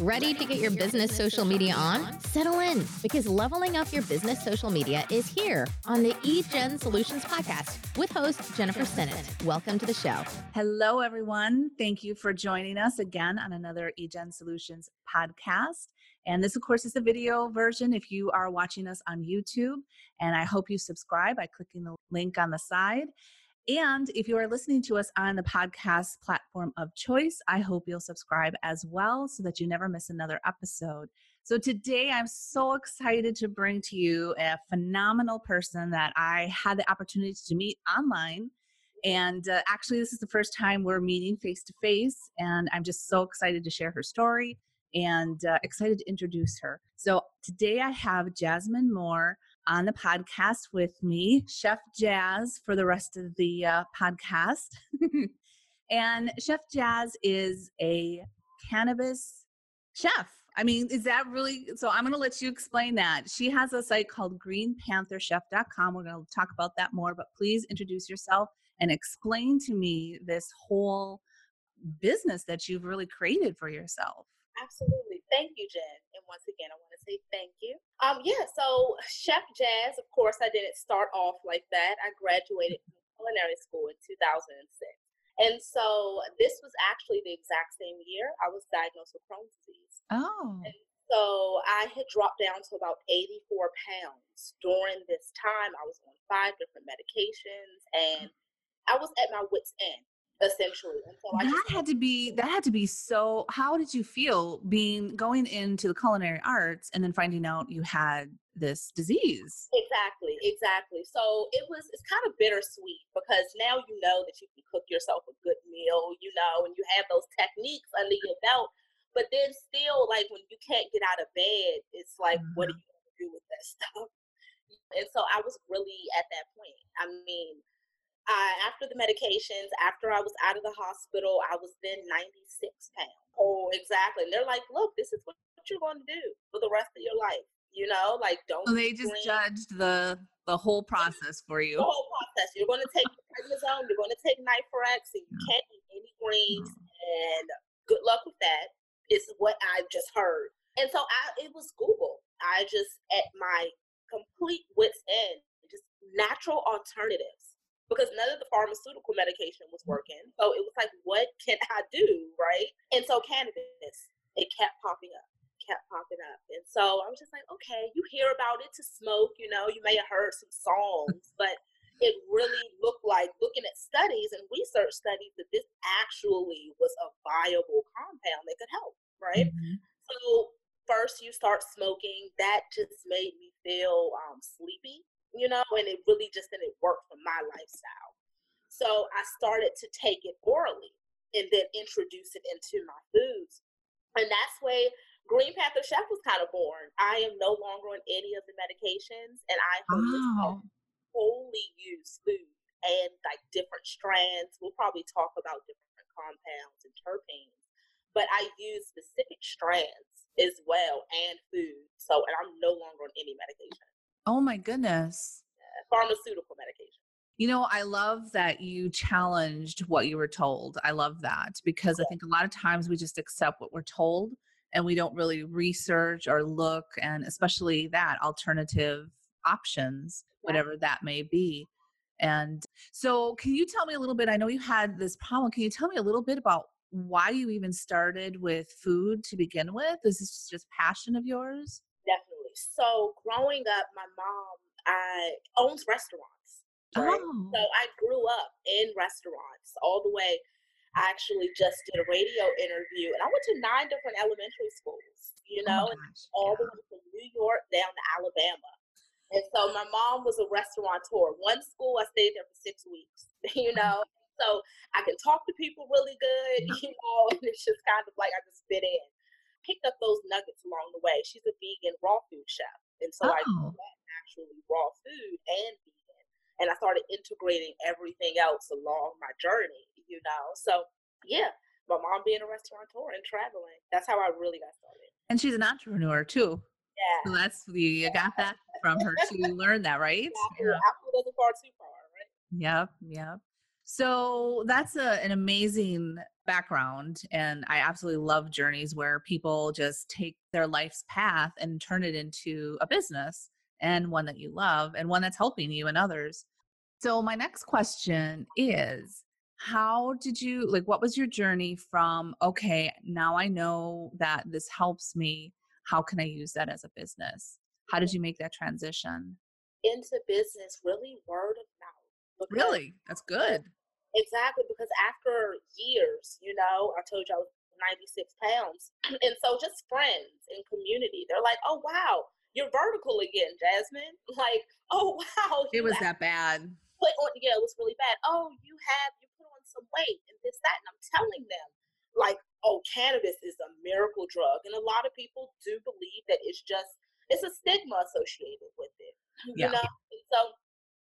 Ready to get your business social media on? Settle in because leveling up your business social media is here on the eJenn Solutions podcast with host Jennifer Sinnott. Welcome to the show. Hello, everyone. Thank you for joining us again on another eJenn Solutions podcast. And this, of course, is the video version if you are watching us on YouTube. And I hope you subscribe by clicking the link on the side. And if you are listening to us on the podcast platform of choice, I hope you'll subscribe as well so that you never miss another episode. So today I'm so excited to bring to you a phenomenal person that I had the opportunity to meet online. And uh, actually, this is the first time we're meeting face to face. And I'm just so excited to share her story and uh, excited to introduce her. So today I have Jasmine Moore on the podcast with me, Chef Jaz, for the rest of the uh, podcast. and Chef Jaz is a cannabis chef. I mean, is that really? So I'm going to let you explain that. She has a site called greenpantherchef.com. We're going to talk about that more, but please introduce yourself and explain to me this whole business that you've really created for yourself. Absolutely. Thank you, Jen. And once again, I want to say thank you. Um, yeah, so Chef Jaz, of course, I didn't start off like that. I graduated from culinary school in 2006. And so this was actually the exact same year I was diagnosed with Crohn's disease. Oh. And so I had dropped down to about 84 pounds. During this time, I was on five different medications and I was at my wits' end essentially. So that just, had to be that had to be so. How did you feel being going into the culinary arts and then finding out you had this disease? Exactly, exactly. So it was it's kind of bittersweet because now you know that you can cook yourself a good meal, you know, and you have those techniques under your belt. But then still, like when you can't get out of bed, it's like, mm-hmm. what are you gonna do with that stuff? And so I was really at that point. I mean, I, after the medications, after I was out of the hospital, I was then 96 pounds. Oh, exactly. And they're like, look, this is what you're going to do for the rest of your life. You know, like don't. So they just judged the the whole process for you. The whole process. You're going to take prednisone. You're going to take Nicorette, and you can't eat any greens. And good luck with that. Is what I just heard. And so I, it was Google. I just at my complete wits end, just natural alternatives because none of the pharmaceutical medication was working. So it was like, what can I do? Right. And so cannabis, it kept popping up, kept popping up. And so I was just like, okay, you hear about it to smoke, you know, you may have heard some songs, but it really looked like looking at studies and research studies that this actually was a viable compound that could help. Right. Mm-hmm. So first you start smoking, that just made me feel um, sleepy you know, and it really just didn't work for my lifestyle. So I started to take it orally and then introduce it into my foods. And that's way Green Panther Chef was kind of born. I am no longer on any of the medications and I wow. wholly use food and like different strands. We'll probably talk about different compounds and terpenes, but I use specific strands as well and food. So, and I'm no longer on any medication. Oh my goodness. Pharmaceutical medication. You know, I love that you challenged what you were told. I love that because yeah. I think a lot of times we just accept what we're told and we don't really research or look, and especially that alternative options, yeah. whatever that may be. And so, can you tell me a little bit? I know you had this problem. Can you tell me a little bit about why you even started with food to begin with? Is this just passion of yours? So growing up, my mom I owns restaurants. Right? Oh. So I grew up in restaurants all the way. I actually just did a radio interview, and I went to nine different elementary schools. You oh know, oh gosh, all yeah. the way from New York down to Alabama. And so my mom was a restaurateur. One school I stayed there for six weeks. You oh know, so I can talk to people really good. You know, and it's just kind of like I just fit in picked up those nuggets along the way. She's a vegan raw food chef. And so oh. I actually raw food and vegan. And I started integrating everything else along my journey, you know. So yeah, my mom being a restaurateur and traveling. That's how I really got started. And she's an entrepreneur too. Yeah. So that's you got that from her to learn that, right? Yeah. Apple doesn't fall too far, right? Yep, yep. So that's a, an amazing background. And I absolutely love journeys where people just take their life's path and turn it into a business and one that you love and one that's helping you and others. So, my next question is how did you like what was your journey from okay now i know that this helps me how can i use that as a business how did you make that transition into business really word of really that's good exactly because after years you know i told you i was 96 pounds and so just friends and community they're like oh wow you're vertical again jasmine like oh wow it was that bad oh, yeah it was really bad oh you have you put on some weight and this, that. And I'm telling them, like, oh, cannabis is a miracle drug. And a lot of people do believe that it's just, it's a stigma associated with it. You know? And so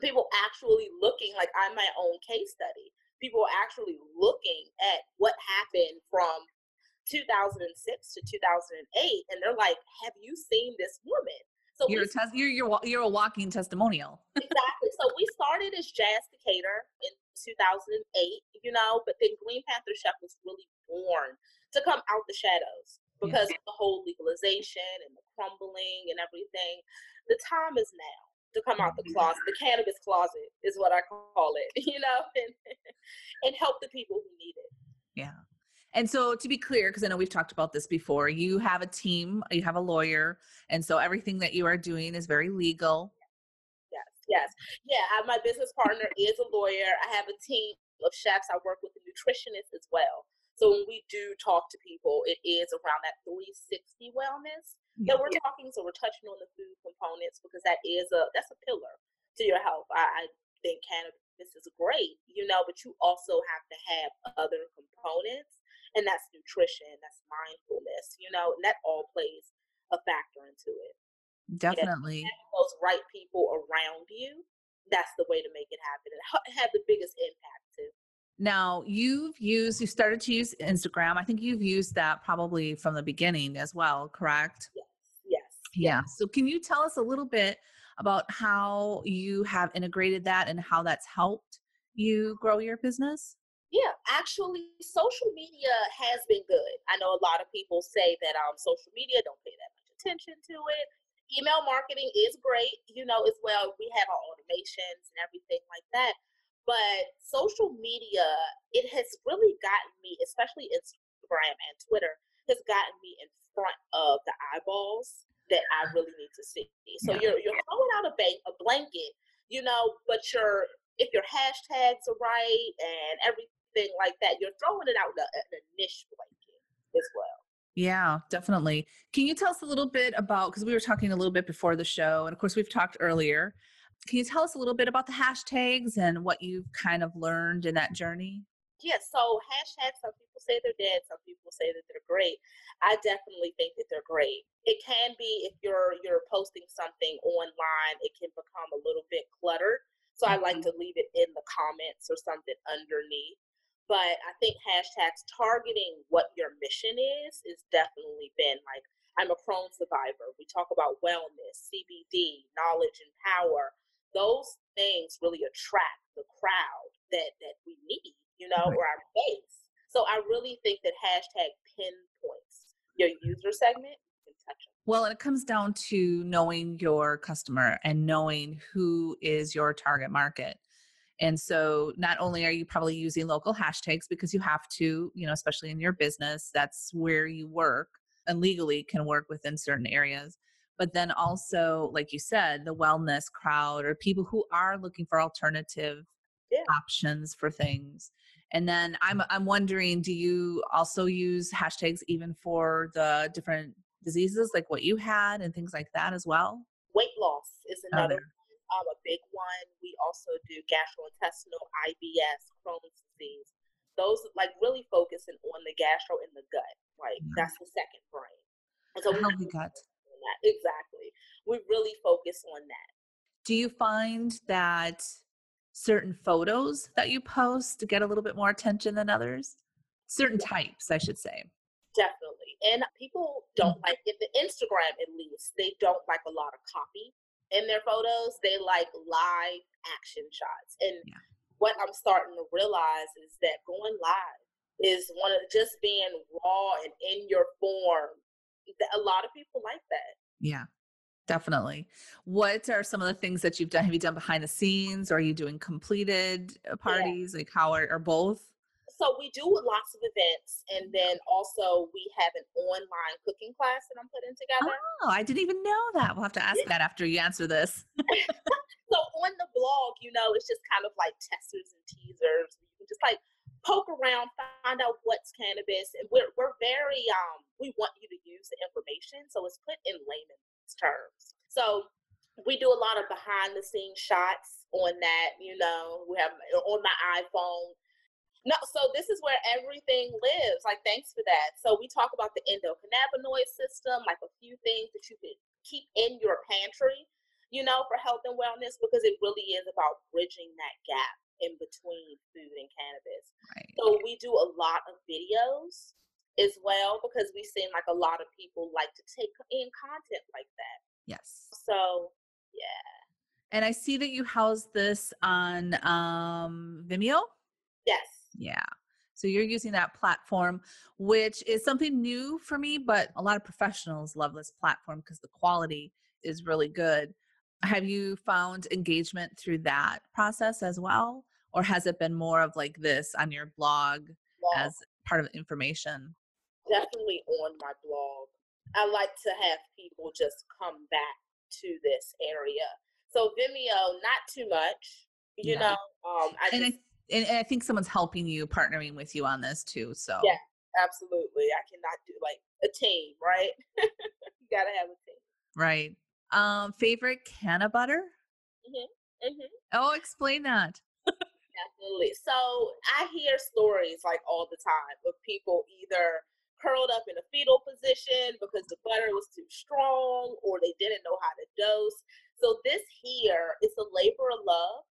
people actually looking, like, I'm my own case study. People are actually looking at what happened from 2006 to 2008 and they're like have you seen this woman so you're, we, tes- you're, you're, you're a walking testimonial exactly so we started as jazz decatur in 2008, you know, but then Green Panther Chef was really born to come out the shadows because yeah. of the whole legalization and the crumbling and everything. The time is now to come out the closet. The cannabis closet is what I call it, you know, and, and help the people who need it. Yeah. And so to be clear, because I know we've talked about this before, you have a team, you have a lawyer, and so everything that you are doing is very legal Yes, yes. Yeah, I, my business partner is a lawyer. I have a team of chefs. I work with a nutritionist as well. So when we do talk to people, it is around that 360 wellness that we're talking. So we're touching on the food components because that is a that's a pillar to your health. I, I think cannabis is great, you know, but you also have to have other components, and that's nutrition, that's mindfulness, you know, and that all plays a factor into it. Definitely. those right people around you, that's the way to make it happen and have the biggest impact too. Now, you've used, you started to use Instagram. I think you've used that probably from the beginning as well, correct? Yeah. So, can you tell us a little bit about how you have integrated that and how that's helped you grow your business? Yeah, actually, social media has been good. I know a lot of people say that um, social media don't pay that much attention to it email marketing is great, you know, as well. We have our automations and everything like that. But social media, it has really gotten me, especially Instagram and Twitter, has gotten me in front of the eyeballs that I really need to see. So yeah. you're you're throwing out a bank a blanket, you know, but your if your hashtags are right and everything like that, you're throwing it out in a, in a niche blanket as well. Yeah, definitely. Can you tell us a little bit about because we were talking a little bit before the show, and of course we've talked earlier. Can you tell us a little bit about the hashtags and what you've kind of learned in that journey? Yeah, so hashtags, some say they're dead, some people say that they're great. I definitely think that they're great. It can be if you're you're posting something online, it can become a little bit cluttered. So mm-hmm. I like mm-hmm. to leave it in the comments or something underneath. But I think hashtags targeting what your mission is is definitely been like I'm a Crohn survivor. We talk about wellness, CBD, knowledge and power. Those things really attract the crowd that that we need, you know, right. or our base. So I really think that hashtag pinpoints your user segment and touch them. Well, it comes down to knowing your customer and knowing who is your target market. And so not only are you probably using local hashtags because you have to, you know, especially in your business, that's where you work and legally can work within certain areas. But then also, like you said, the wellness crowd or people who are looking for alternative yeah. options for things. And then I'm I'm wondering, do you also use hashtags even for the different diseases like what you had and things like that as well? Weight loss is another um, a big one. We also do gastrointestinal, IBS, Crohn's disease. Those like really focusing on the gastro and the gut. Right, yeah. that's the second brain. And so healthy gut. Exactly. We really focus on that. Do you find that certain photos that you post to get a little bit more attention than others? Certain types, I should say. Definitely. And people don't mm-hmm. like it. The Instagram, at least, they don't like a lot of copy in their photos, they like live action shots. And yeah. what I'm starting to realize is that going live is one of just being raw and in your form. A lot of people like that. Yeah, definitely. What are some of the things that you've done? Have you done behind the scenes? Or are you doing completed uh, parties? Yeah. Like how are, or both? So we do lots of events, and then also we have an online cooking class that I'm putting together. Oh, I didn't even know that. We'll have to ask that after you answer this. so on the blog, you know, it's just kind of like testers and teasers. You can just like poke around, find out what's cannabis, and we're we're very um we want you to use the information, so it's put in layman's terms. So we do a lot of behind the scenes shots on that. You know, we have uh, on my iPhone no, so this is where everything lives. Like, thanks for that. So we talk about the endocannabinoid system, like a few things that you could keep in your pantry, you know, for health and wellness, because it really is about bridging that gap in between food and cannabis. Right. So we do a lot of videos as well because we seem like a lot of people like to take in content like that. Yes. So yeah. And I see that you house this on um, Vimeo. Yes. Yeah. So you're using that platform, which is something new for me, but a lot of professionals love this platform because the quality is really good. Have you found engagement through that process as well? Or has it been more of like this on your blog well, as part of information? Definitely on my blog. I like to have people just come back to this area. So Vimeo, not too much, you yeah. know. Um, I and just, I and, I think someone's helping you, partnering with you on this too. So yeah, absolutely. I cannot do like a team, right? you gotta have a team. Right. Um, favorite canna butter? Mm-hmm. Mm-hmm. Oh, explain that. Definitely. So I hear stories like all the time of people either curled up in a fetal position because the butter was too strong or they didn't know how to dose. So this here is a labor of love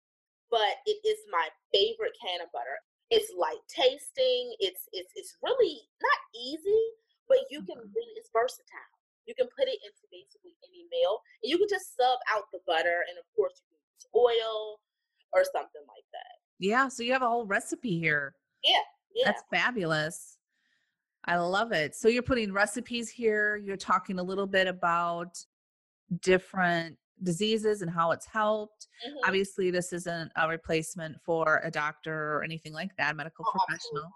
but it is my favorite canna butter. It's light tasting. It's it's it's really not easy, but you can mm-hmm. really it's versatile. You can put it into basically any meal, and you can just sub out the butter, and of course you can use oil or something like that. Yeah, so you have a whole recipe here. Yeah, yeah. That's fabulous. I love it. So you're putting recipes here. You're talking a little bit about different diseases and how it's helped. Mm-hmm. Obviously, this isn't a replacement for a doctor or anything like that, medical oh, professional.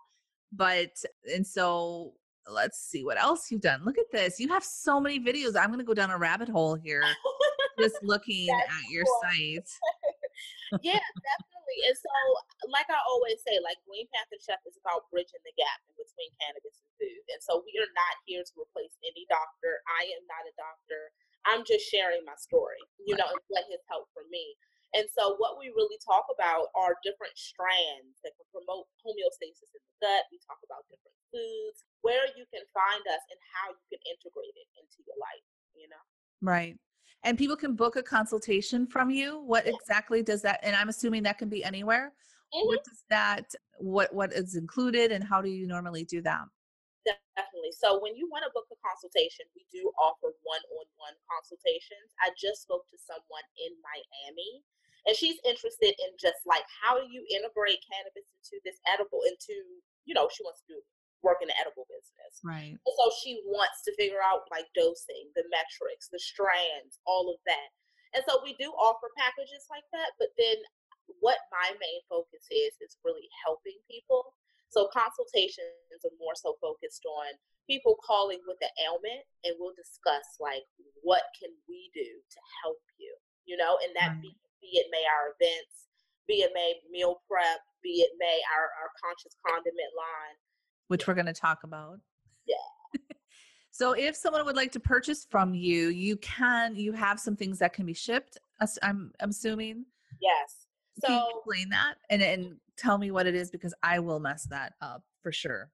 Absolutely. But, and so let's see what else you've done. Look at this. You have so many videos. I'm going to go down a rabbit hole here just looking at your cool. site. yeah, definitely. And so, like I always say, like Green Panther Chef is about bridging the gap in between cannabis and food. And so, we are not here to replace any doctor. I am not a doctor. I'm just sharing my story, you know, and what has helped for me. And so, what we really talk about are different strands that can promote homeostasis in the gut. We talk about different foods, where you can find us, and how you can integrate it into your life, you know? Right. And people can book a consultation from you. What exactly does that? And I'm assuming that can be anywhere. Mm-hmm. What does that? What what is included, and how do you normally do that? Definitely. So when you want to book a consultation, we do offer one-on-one consultations. I just spoke to someone in Miami and she's interested in just like how do you integrate cannabis into this edible into, you know, she wants to do work in the edible business. Right. And so she wants to figure out like dosing, the metrics, the strands, all of that. And so we do offer packages like that, but then what my main focus is is really helping people so consultations are more so focused on people calling with an ailment and we'll discuss like what can we do to help you, you know, and that be, be it may our events, be it may meal prep, be it may our, our conscious condiment line. Which we're going to talk about. Yeah. so if someone would like to purchase from you, you can, you have some things that can be shipped, I'm, I'm assuming. Yes. So can you explain that and, and tell me what it is because I will mess that up for sure.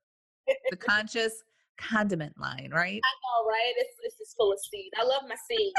the conscious condiment line, right? I know, right? It's, it's just full of seed. I love my seed.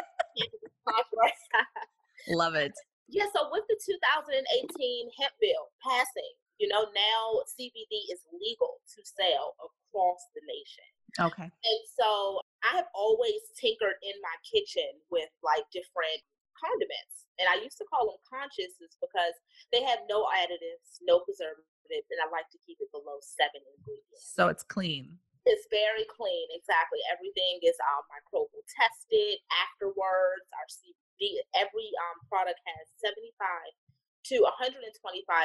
love it. Yeah, so with the 2018 hemp bill passing, you know, now CBD is legal to sell across the nation. Okay. And so I have always tinkered in my kitchen with like different condiments. And I used to call them conscious is because they have no additives, no preservatives, and I like to keep it below seven ingredients. So it's clean. It's very clean, exactly. Everything is um, microbial tested afterwards. Our CBD, every um, product has 75 to 125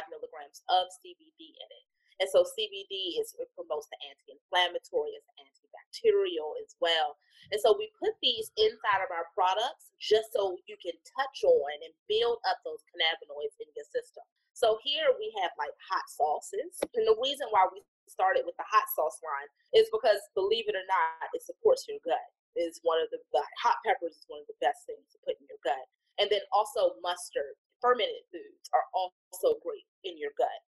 milligrams of CBD in it. And so CBD is it promotes the anti-inflammatory, it's antibacterial as well. And so we put these inside of our products just so you can touch on and build up those cannabinoids in your system. So here we have like hot sauces. And the reason why we started with the hot sauce line is because believe it or not, it supports your gut. Is one of the, the hot peppers is one of the best things to put in your gut. And then also mustard, fermented foods are also great in your gut.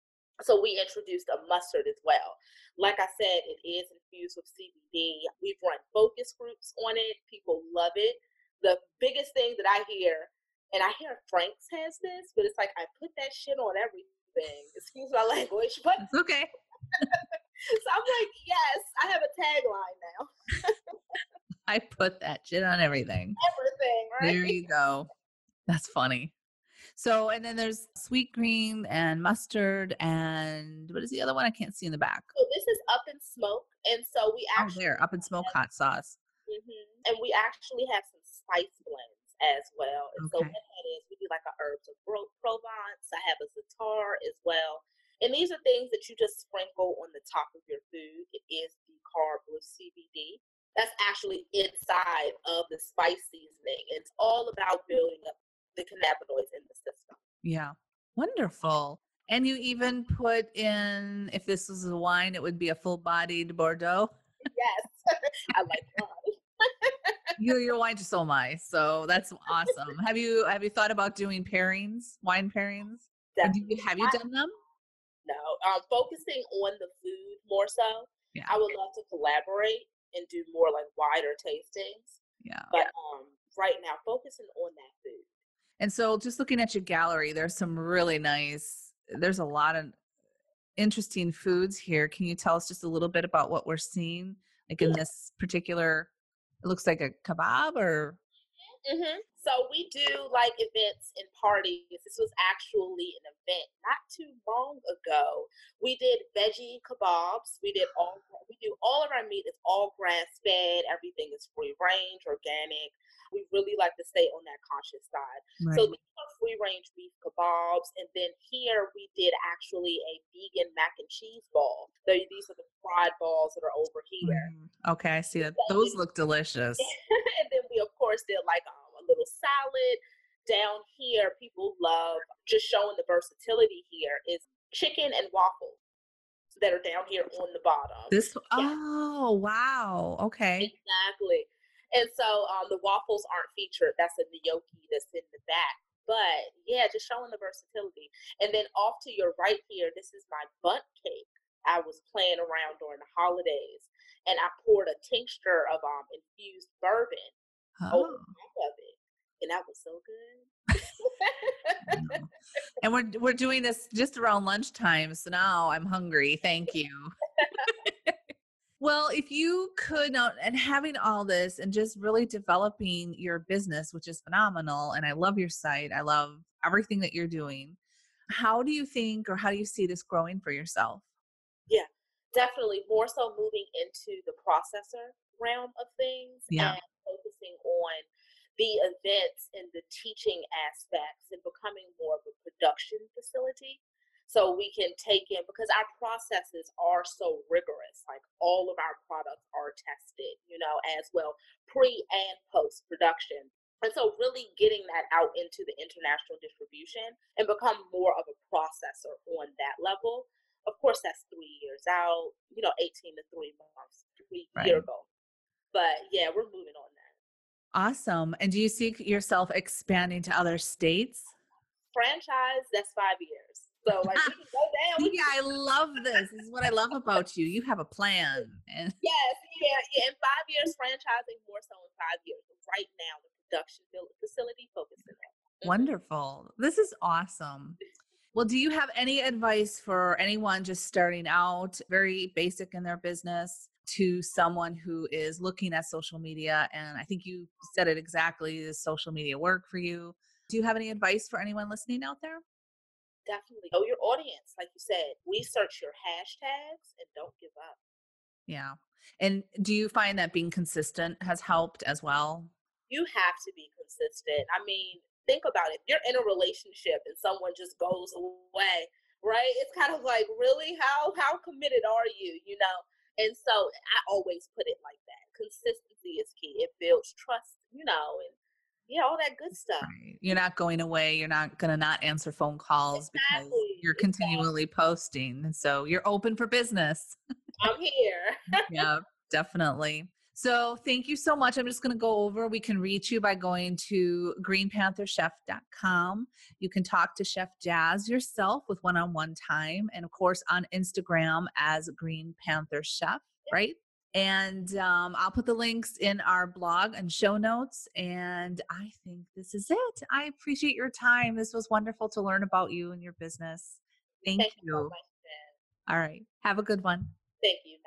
So we introduced a mustard as well. Like I said, it is infused with CBD. We've run focus groups on it. People love it. The biggest thing that I hear, and I hear Frank's has this, but it's like I put that shit on everything. Excuse my language, but it's okay. so I'm like, yes, I have a tagline now. I put that shit on everything. Everything, right? There you go. That's funny. So, and then there's Sweetgreen and mustard and what is the other one? I can't see in the back. So this is up in smoke, and so we Oh, actually there, up in smoke hot sauce. hmm and we actually have some spice blends as well. And so what that is, we do like a herbs of Pro- Provence. I have a za'atar as well, and these are things that you just sprinkle on the top of your food. It is the carb with CBD. That's actually inside of the spice seasoning. It's all about building up the cannabinoids in the system. Yeah. Wonderful. And you even put in, if this was a wine, it would be a full bodied Bordeaux. Yes, I like wine. You, your wine to so am I. So that's awesome. have you have you thought about doing pairings, wine pairings? You, have you done them? No, um, focusing on the food more so. Yeah. I would love to collaborate and do more like wider tastings. Yeah. But um, right now, focusing on that food. And so just looking at your gallery, there's some really nice, there's a lot of interesting foods here. Can you tell us just a little bit about what we're seeing? Like in Yeah. this particular, it looks like a kebab or hmm So we do like events and parties. This was actually an event not too long ago. We did veggie kebabs. We did all. We do all of our meat is all grass fed. Everything is free range, organic. We really like to stay on that conscious side. So these are free range beef kebabs, and then here we did actually a vegan mac and cheese ball. So these are the fried balls that are over here. Mhm. Okay, I see that. Those look delicious. course did like um, a little salad. Down here people love just showing the versatility here is chicken and waffles that are down here on the bottom. This, oh, wow. Okay. exactly. And so um, the waffles aren't featured. That's a gnocchi that's in the back. But yeah just showing the versatility. And then off to your right here this is my Bundt cake i was playing around during the holidays. And i poured a tincture of um, infused bourbon Oh. Uh-huh. top of it, and that was so good. And we're we're doing this just around lunchtime, so now I'm hungry. Thank you. well, if you could now, and having all this and just really developing your business, which is phenomenal, and I love your site. I love everything that you're doing. How do you think, or how do you see this growing for yourself? Yeah, definitely more so moving into the processor realm of things Yeah. and focusing on the events and the teaching aspects and becoming more of a production facility. So we can take in because our processes are so rigorous. Like all of our products are tested, you know, as well pre and post production. And so really getting that out into the international distribution and become more of a processor on that level. Of course, that's three years out, you know, 18 to three months, three year Right. ago. But yeah, we're moving on. Awesome. And do you see yourself expanding to other states? Franchise, that's five years. So like we can go down. we Yeah, I love this. This is what I love about you. You have a plan. And Yes, yeah, yeah. In five years, franchising more so in five years. Right now, the production facility focusing on. Mhm. Wonderful. This is awesome. Well, do you have any advice for anyone just starting out, very basic in their business, to someone who is looking at social media? And I think you said it exactly. Does social media work for you? Do you have any advice for anyone listening out there? Definitely. Know your audience. Like you said, research your hashtags and don't give up. Yeah. And do you find that being consistent has helped as well? You have to be consistent. I mean, think about it. If you're in a relationship and someone just goes away, right? It's kind of like, really, how how committed are you? You know. And so I always put it like that. Consistency is key. It builds trust, you know, and yeah, all that good stuff. Right. You're not going away. You're not going to not answer phone calls exactly. because you're continually exactly. posting. And so you're open for business. I'm here. yeah, definitely. So thank you so much. I'm just going to go over. We can reach you by going to greenpantherchef.com. You can talk to Chef Jaz yourself with one on one time. And of course, on Instagram as Green Panther Chef, right? And um, I'll put the links in our blog and show notes. And I think this is it. I appreciate your time. This was wonderful to learn about you and your business. Thank, Thank you. you so All right. Have a good one. Thank you.